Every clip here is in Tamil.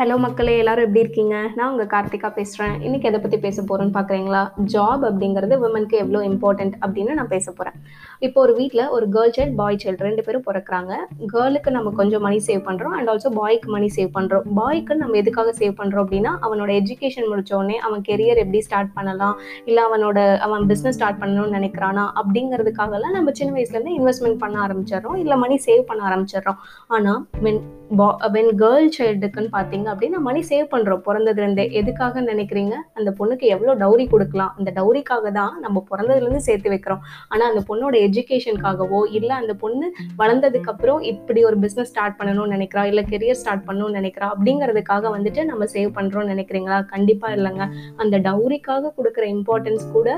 ஹலோ மக்களே எல்லாரும் எப்படி இருக்கீங்க? நான் உங்கள் கார்த்திகா பேசுகிறேன் இன்றைக்கி எதை பற்றி பேச போகிறேன்னு பார்க்குறீங்களா ஜாப் அப்படிங்கிறது உமனுக்கு எவ்வளோ இம்பார்ட்டண்ட் அப்படின்னு நான் பேச போகிறேன் இப்போ ஒரு வீட்டில் ஒரு கேர்ள் சைல்டு பாய் சைல்டு ரெண்டு பேரும் பிறக்கிறாங்க. கேர்ளுக்கு நம்ம கொஞ்சம் மணி சேவ் பண்ணுறோம் அண்ட் ஆல்சோ பாய்க்கு மணி சேவ் பண்ணுறோம் பாய்க்கு நம்ம எதுக்காக சேவ் பண்ணுறோம் அப்படின்னா அவனோட எஜுகேஷன் முடித்தோடனே அவன் கெரியர் எப்படி ஸ்டார்ட் பண்ணலாம்? இல்லை அவனோட அவன் பிஸ்னஸ் ஸ்டார்ட் பண்ணணும்னு நினைக்கிறானா? அப்படிங்கிறதுக்காகலாம் நம்ம சின்ன வயசுலேருந்து இன்வெஸ்ட்மெண்ட் பண்ண ஆரம்பிச்சிடுறோம். இல்லை மணி சேவ் பண்ண ஆரம்பிச்சிடுறோம். ஆனால் வென் வென் கேர்ள் சைல்டுக்குன்னு பார்த்தீங்க அப்படின்னா மணி சேவ் பண்ணுறோம் பிறந்ததுலேருந்தே. எதுக்காக நினைக்கிறீங்க? அந்த பொண்ணுக்கு எவ்வளோ டவுரி கொடுக்கலாம்? அந்த டவுரிக்காக தான் நம்ம பிறந்ததுலேருந்து சேர்த்து வைக்கிறோம். ஆனால் அந்த பொண்ணோட எஜுகேஷனுக்காகவோ இல்லை அந்த பொண்ணு வளர்ந்ததுக்கப்புறம் இப்படி ஒரு பிஸ்னஸ் ஸ்டார்ட் பண்ணணும்னு நினைக்கிறா? இல்லை கெரியர் ஸ்டார்ட் பண்ணணும்னு நினைக்கிறா? அப்படிங்கிறதுக்காக வந்துட்டு நம்ம சேவ் பண்ணுறோம்னு நினைக்கிறீங்களா? கண்டிப்பாக இல்லைங்க. அந்த டவுரிக்காக கொடுக்குற இம்பார்ட்டன்ஸ் கூட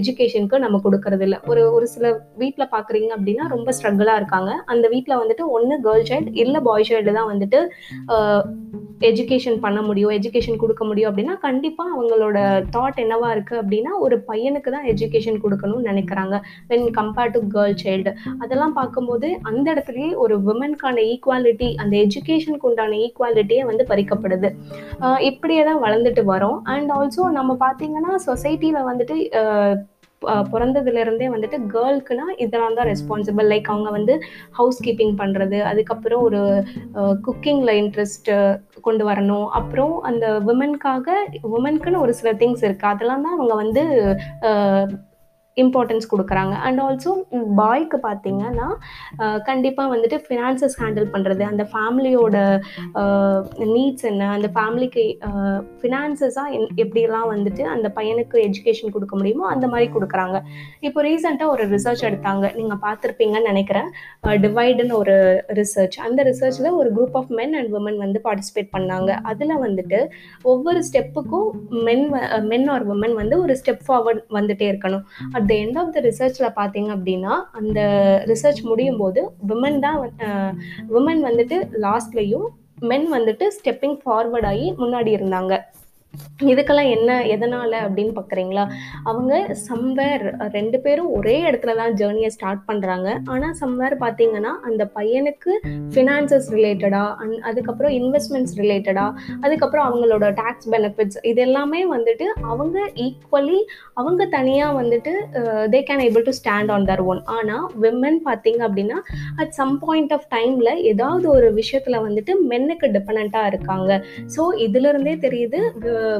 எஜுகேஷனுக்கு நம்ம கொடுக்கறது இல்லை ஒரு ஒரு சில வீட்டில் பார்க்குறீங்க அப்படின்னா ரொம்ப ஸ்ட்ரகிளாக இருக்காங்க. அந்த வீட்டில் வந்துட்டு ஒன்று கேர்ள் சைல்டு இல்லை பாய் சைல்டு தான் வந்துட்டு எஜுகேஷன் பண்ண முடியும் எஜுகேஷன் கொடுக்க முடியும் அப்படின்னா கண்டிப்பாக அவங்களோட தாட் என்னவா இருக்குது அப்படின்னா ஒரு பையனுக்கு தான் எஜுகேஷன் கொடுக்கணும்னு நினைக்கிறாங்க. When compared to girl child அதெல்லாம் பார்க்கும்போது அந்த இடத்துலயே ஒரு விமனுக்கான ஈக்குவாலிட்டி அந்த எஜுகேஷனுக்கு உண்டான ஈக்குவாலிட்டியே வந்து பறிக்கப்படுது. இப்படியே தான் வளர்ந்துட்டு வரோம். அண்ட் ஆல்சோ நம்ம பார்த்தீங்கன்னா சொசைட்டியில் வந்துட்டு பிறந்ததுலேருந்தே வந்துட்டு கேர்ள்க்குனா இதெல்லாம் தான் ரெஸ்பான்சிபிள் லைக் அவங்க வந்து ஹவுஸ் கீப்பிங் பண்ணுறது அதுக்கப்புறம் ஒரு குக்கிங்கில் இன்ட்ரெஸ்ட் கொண்டு வரணும். அப்புறம் அந்த விமனுக்காக விமனுக்குன்னு ஒரு சில திங்ஸ் இருக்குது அதெல்லாம் தான் அவங்க வந்து இம்பார்ட்டன்ஸ் கொடுக்குறாங்க. அண்ட் ஆல்சோ பாய்க்கு பார்த்தீங்கன்னா கண்டிப்பாக வந்துட்டு ஃபினான்சஸ் ஹேண்டில் பண்ணுறது அந்த ஃபேமிலியோட நீட்ஸ் என்ன அந்த ஃபேமிலிக்கு ஃபினான்சஸாக எப்படிலாம் வந்துட்டு அந்த பையனுக்கு எஜுகேஷன் கொடுக்க முடியுமோ அந்த மாதிரி கொடுக்குறாங்க. இப்போ ரீசெண்டாக ஒரு ரிசர்ச் எடுத்தாங்க. நீங்கள் பார்த்துருப்பீங்கன்னு நினைக்கிறேன். டிவைடுன்னு ஒரு ரிசர்ச் அந்த ரிசர்ச்சில் ஒரு group of men and women வந்து பார்ட்டிசிபேட் பண்ணாங்க. அதில் வந்துட்டு ஒவ்வொரு ஸ்டெப்புக்கும் மென் மென் ஆர் உமன் வந்து ஒரு ஸ்டெப் ஃபார்வர்ட் வந்துட்டே இருக்கணும். At the end of the ரிசர்ச்சில் பார்த்தீங்க அப்படின்னா அந்த ரிசர்ச் முடியும் போது விமன் தான் விமன் வந்துட்டு லாஸ்ட்லேயும் மென் வந்துட்டு ஸ்டெப்பிங் ஃபார்வர்ட் ஆகி முன்னாடி இருந்தாங்க. இதுக்கெல்லாம் என்ன எதனால அப்படின்னு பார்க்குறீங்களா அவங்க சம்வேர் ரெண்டு பேரும் ஒரே இடத்துல தான் ஜேர்னியை ஸ்டார்ட் பண்ணுறாங்க ஆனால் சம்வேர் பார்த்தீங்கன்னா அந்த பையனுக்கு ஃபினான்சஸ் ரிலேட்டடாக அண்ட் அதுக்கப்புறம் இன்வெஸ்ட்மெண்ட்ஸ் ரிலேட்டடாக அதுக்கப்புறம் அவங்களோட டேக்ஸ் பெனிஃபிட்ஸ் இது எல்லாமே வந்துட்டு அவங்க ஈக்குவலி அவங்க தனியாக வந்துட்டு they can able to stand on their own ஆனால் விமன் பார்த்தீங்க அப்படின்னா அட் சம் பாயிண்ட் ஆஃப் டைமில் ஏதாவது ஒரு விஷயத்தில் வந்துட்டு மென்னுக்கு டிபெண்ட்டாக இருக்காங்க. ஸோ இதுலேருந்தே தெரியுது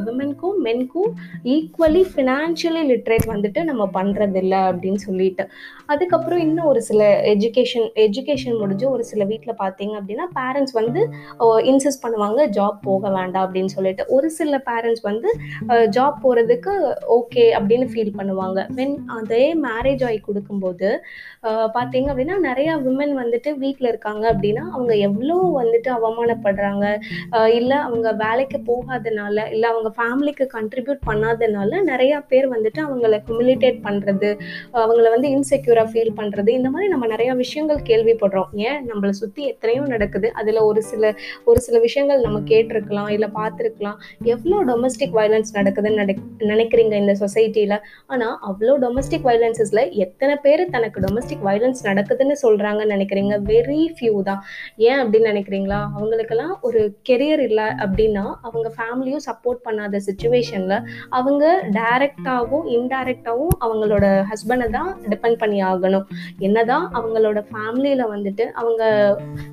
விமனுக்கும் மென்க்கும் ஈக்குவலி ஃபினான்ஷியலி லிட்ரேட் வந்துட்டு நம்ம பண்ணுறது இல்லை அப்படின்னு சொல்லிட்டு. அதுக்கப்புறம் இன்னும் ஒரு சில எஜுகேஷன் எஜுகேஷன் முடிஞ்சு ஒரு சில வீட்டில் பார்த்தீங்க அப்படின்னா பேரண்ட்ஸ் வந்து இன்சிஸ்ட் பண்ணுவாங்க ஜாப் போக வேண்டாம் அப்படின்னு சொல்லிட்டு. ஒரு சில பேரண்ட்ஸ் வந்து ஜாப் போகிறதுக்கு ஓகே அப்படின்னு ஃபீல் பண்ணுவாங்க. வென் அதே மேரேஜ் ஆகி கொடுக்கும்போது பார்த்தீங்க அப்படின்னா நிறையா விமன் வந்துட்டு வீட்டில் இருக்காங்க அப்படின்னா அவங்க எவ்வளோ வந்துட்டு அவமானப்படுறாங்க. இல்லை அவங்க வேலைக்கு போகாதனால இல்லை அவங்க ஃபேமிலிக்கு கண்ட்ரிபியூட் பண்ணாதனால நிறையா பேர் வந்துட்டு அவங்கள குமிலிட்டேட் பண்ணுறது அவங்கள வந்து இன்செக்யூராக ஃபீல் பண்ணுறது இந்த மாதிரி நம்ம நிறையா விஷயங்கள் கேள்விப்படுறோம். ஏன்? நம்மளை சுற்றி எத்தனையோ நடக்குது. அதில் ஒரு சில ஒரு சில விஷயங்கள் நம்ம கேட்டிருக்கலாம் இல்லை பார்த்துருக்கலாம். எவ்வளோ டொமஸ்டிக் வயலன்ஸ் நடக்குதுன்னு நினைக்கிறீங்க இந்த சொசைட்டியில் ஆனால் அவ்வளோ டொமஸ்டிக் வயலன்சஸில் எத்தனை பேர் தனக்கு டொமஸ்டிக் வயலன்ஸ் நடக்குதுன்னு சொல்கிறாங்கன்னு நினைக்கிறீங்க? வெரி ஃபியூ தான். ஏன் அப்படின்னு நினைக்கிறீங்களா? அவங்களுக்கெல்லாம் ஒரு கெரியர் இல்லை அப்படின்னா அவங்க ஃபேமிலியும் சப்போர்ட் பண்ணாத சுச்சுவேஷனில் அவங்க டைரக்டாகவும் இன்டைரக்டாகவும் அவங்களோட ஹஸ்பண்டை தான் டிபெண்ட் பண்ணி ஆகணும். என்னதான் அவங்களோட ஃபேமிலியில் வந்துட்டு அவங்க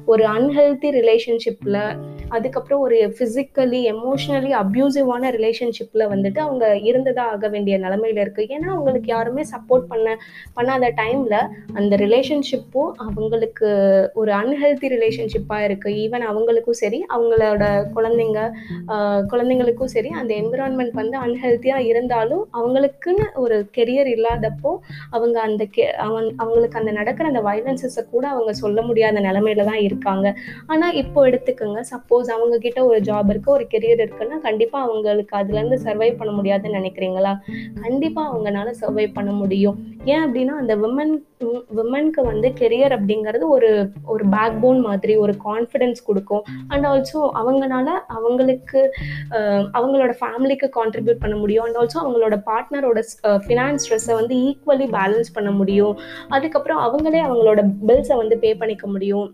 ஒரு அன்ஹெல்த்தி ரிலேஷன்ஷிப்பில் அதுக்கப்புறம் ஒரு ஃபிசிக்கலி எமோஷ்னலி அப்யூசிவான ரிலேஷன்ஷிப்பில் வந்துட்டு அவங்க இருந்ததாக ஆக வேண்டிய நிலமையில இருக்குது ஏன்னா அவங்களுக்கு யாருமே சப்போர்ட் பண்ண பண்ணாத டைமில் அந்த ரிலேஷன்ஷிப்பும் அவங்களுக்கு ஒரு அன்ஹெல்தி ரிலேஷன்ஷிப்பாக இருக்குது ஈவன் அவங்களுக்கும் சரி அவங்களோட குழந்தைங்க குழந்தைங்களுக்கும் சரி அந்த என்விரான்மெண்ட் வந்து அன்ஹெல்த்தியாக இருந்தாலும் அவங்களுக்குன்னு ஒரு கெரியர் இல்லாதப்போ அவங்க அந்த கெ அவன் அவங்களுக்கு அந்த நடக்கிற அந்த வயலன்சஸை கூட அவங்க சொல்ல முடியாத நிலமையில தான் இருக்காங்க. ஆனால் இப்போ எடுத்துக்கோங்க சப்போஸ் அவங்க கிட்ட ஒரு ஜாப் இருக்கு ஒரு கெரியர் இருக்குன்னா கண்டிப்பாக அவங்களுக்கு அதுலேருந்து சர்வை பண்ண முடியாதுன்னு நினைக்கிறீங்களா? கண்டிப்பாக அவங்களால சர்வை பண்ண முடியும். ஏன் அப்படின்னா அந்த விமன் விமனுக்கு வந்து கெரியர் அப்படிங்கிறது ஒரு ஒரு பேக் போன் மாதிரி ஒரு கான்ஃபிடென்ஸ் கொடுக்கும். அண்ட் ஆல்சோ அவங்கனால அவங்களுக்கு அவங்களோட ஃபேமிலிக்கு கான்ட்ரிபியூட் பண்ண முடியும். அண்ட் ஆல்சோ அவங்களோட பார்ட்னரோட ஃபினான்ஸ் ஸ்ட்ரெஸ்ஸை வந்து ஈக்குவலி பேலன்ஸ் பண்ண முடியும். அதுக்கப்புறம் அவங்களே அவங்களோட பில்ஸை வந்து பே பண்ணிக்க முடியும்.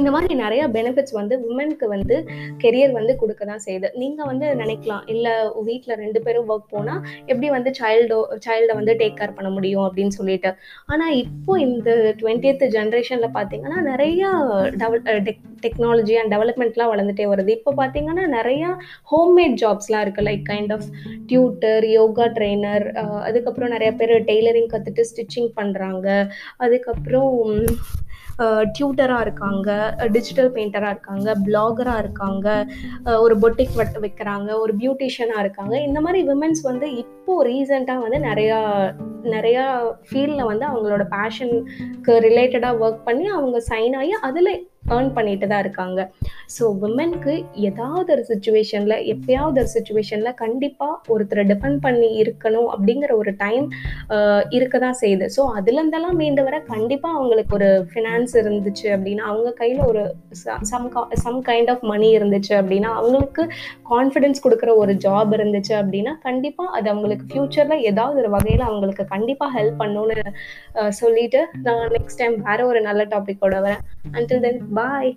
இந்த மாதிரி நிறைய பெனிஃபிட்ஸ் வந்து உமனுக்கு வந்து கெரியர் வந்து கொடுக்க தான் செய்யுது. நீங்கள் வந்து நினைக்கலாம் இல்லை வீட்டில் ரெண்டு பேரும் ஒர்க் போனால் எப்படி வந்து சைல்டோ சைல்டை வந்து டேக் கேர் பண்ண முடியும் அப்படின்னு சொல்லிட்டு. ஆனால் இப்போ இந்த டுவெண்ட்டியத் ஜென்ரேஷனில் பார்த்தீங்கன்னா நிறையா டெவல் டெக் டெக்னாலஜி அண்ட் டெவலப்மெண்ட்லாம் வளர்ந்துட்டே வருது. இப்போ பார்த்தீங்கன்னா நிறையா ஹோம்மேட் ஜாப்ஸ்லாம் இருக்குது like kind of tutor yoga trainer அதுக்கப்புறம் நிறைய பேர் டெய்லரிங் கற்றுட்டு ஸ்டிச்சிங் பண்ணுறாங்க அதுக்கப்புறம் டியூட்டராக இருக்காங்க டிஜிட்டல் பெயிண்டராக இருக்காங்க பிளாகராக இருக்காங்க ஒரு பொட்டிக் வட் வைக்கிறாங்க ஒரு பியூட்டிஷியனாக இருக்காங்க. இந்த மாதிரி விமென்ஸ் வந்து இப்போது ரீசெண்டாக வந்து நிறையா நிறையா ஃபீல்டில் வந்து அவங்களோட பேஷனுக்கு ரிலேட்டடாக ஒர்க் பண்ணி அவங்க சைன் ஆகி அதில் ஏர்ன் பண்ணிட்டு தான் இருக்காங்க. ஸோ உமனுக்கு ஏதாவது ஒரு சுச்சுவேஷனில் எப்பயாவது ஒரு சுச்சுவேஷனில் கண்டிப்பாக ஒருத்தரை டிபெண்ட் பண்ணி இருக்கணும் அப்படிங்கிற ஒரு டைம் இருக்க தான் செய்யுது. ஸோ அதுலேருந்தெல்லாம் மீண்டு வர கண்டிப்பாக அவங்களுக்கு ஒரு ஃபினான்ஸ் இருந்துச்சு அப்படின்னா அவங்க கையில் ஒரு some some kind of money இருந்துச்சு அப்படின்னா அவங்களுக்கு கான்ஃபிடென்ஸ் கொடுக்குற ஒரு ஜாப் இருந்துச்சு அப்படின்னா கண்டிப்பாக அது அவங்களுக்கு ஃப்யூச்சரில் ஏதாவது ஒரு வகையில் அவங்களுக்கு கண்டிப்பாக ஹெல்ப் பண்ணணும்னு சொல்லிட்டு நான் நெக்ஸ்ட் டைம் வேற ஒரு நல்ல டாபிக்கோட வரேன். அண்டில் தென் பாய்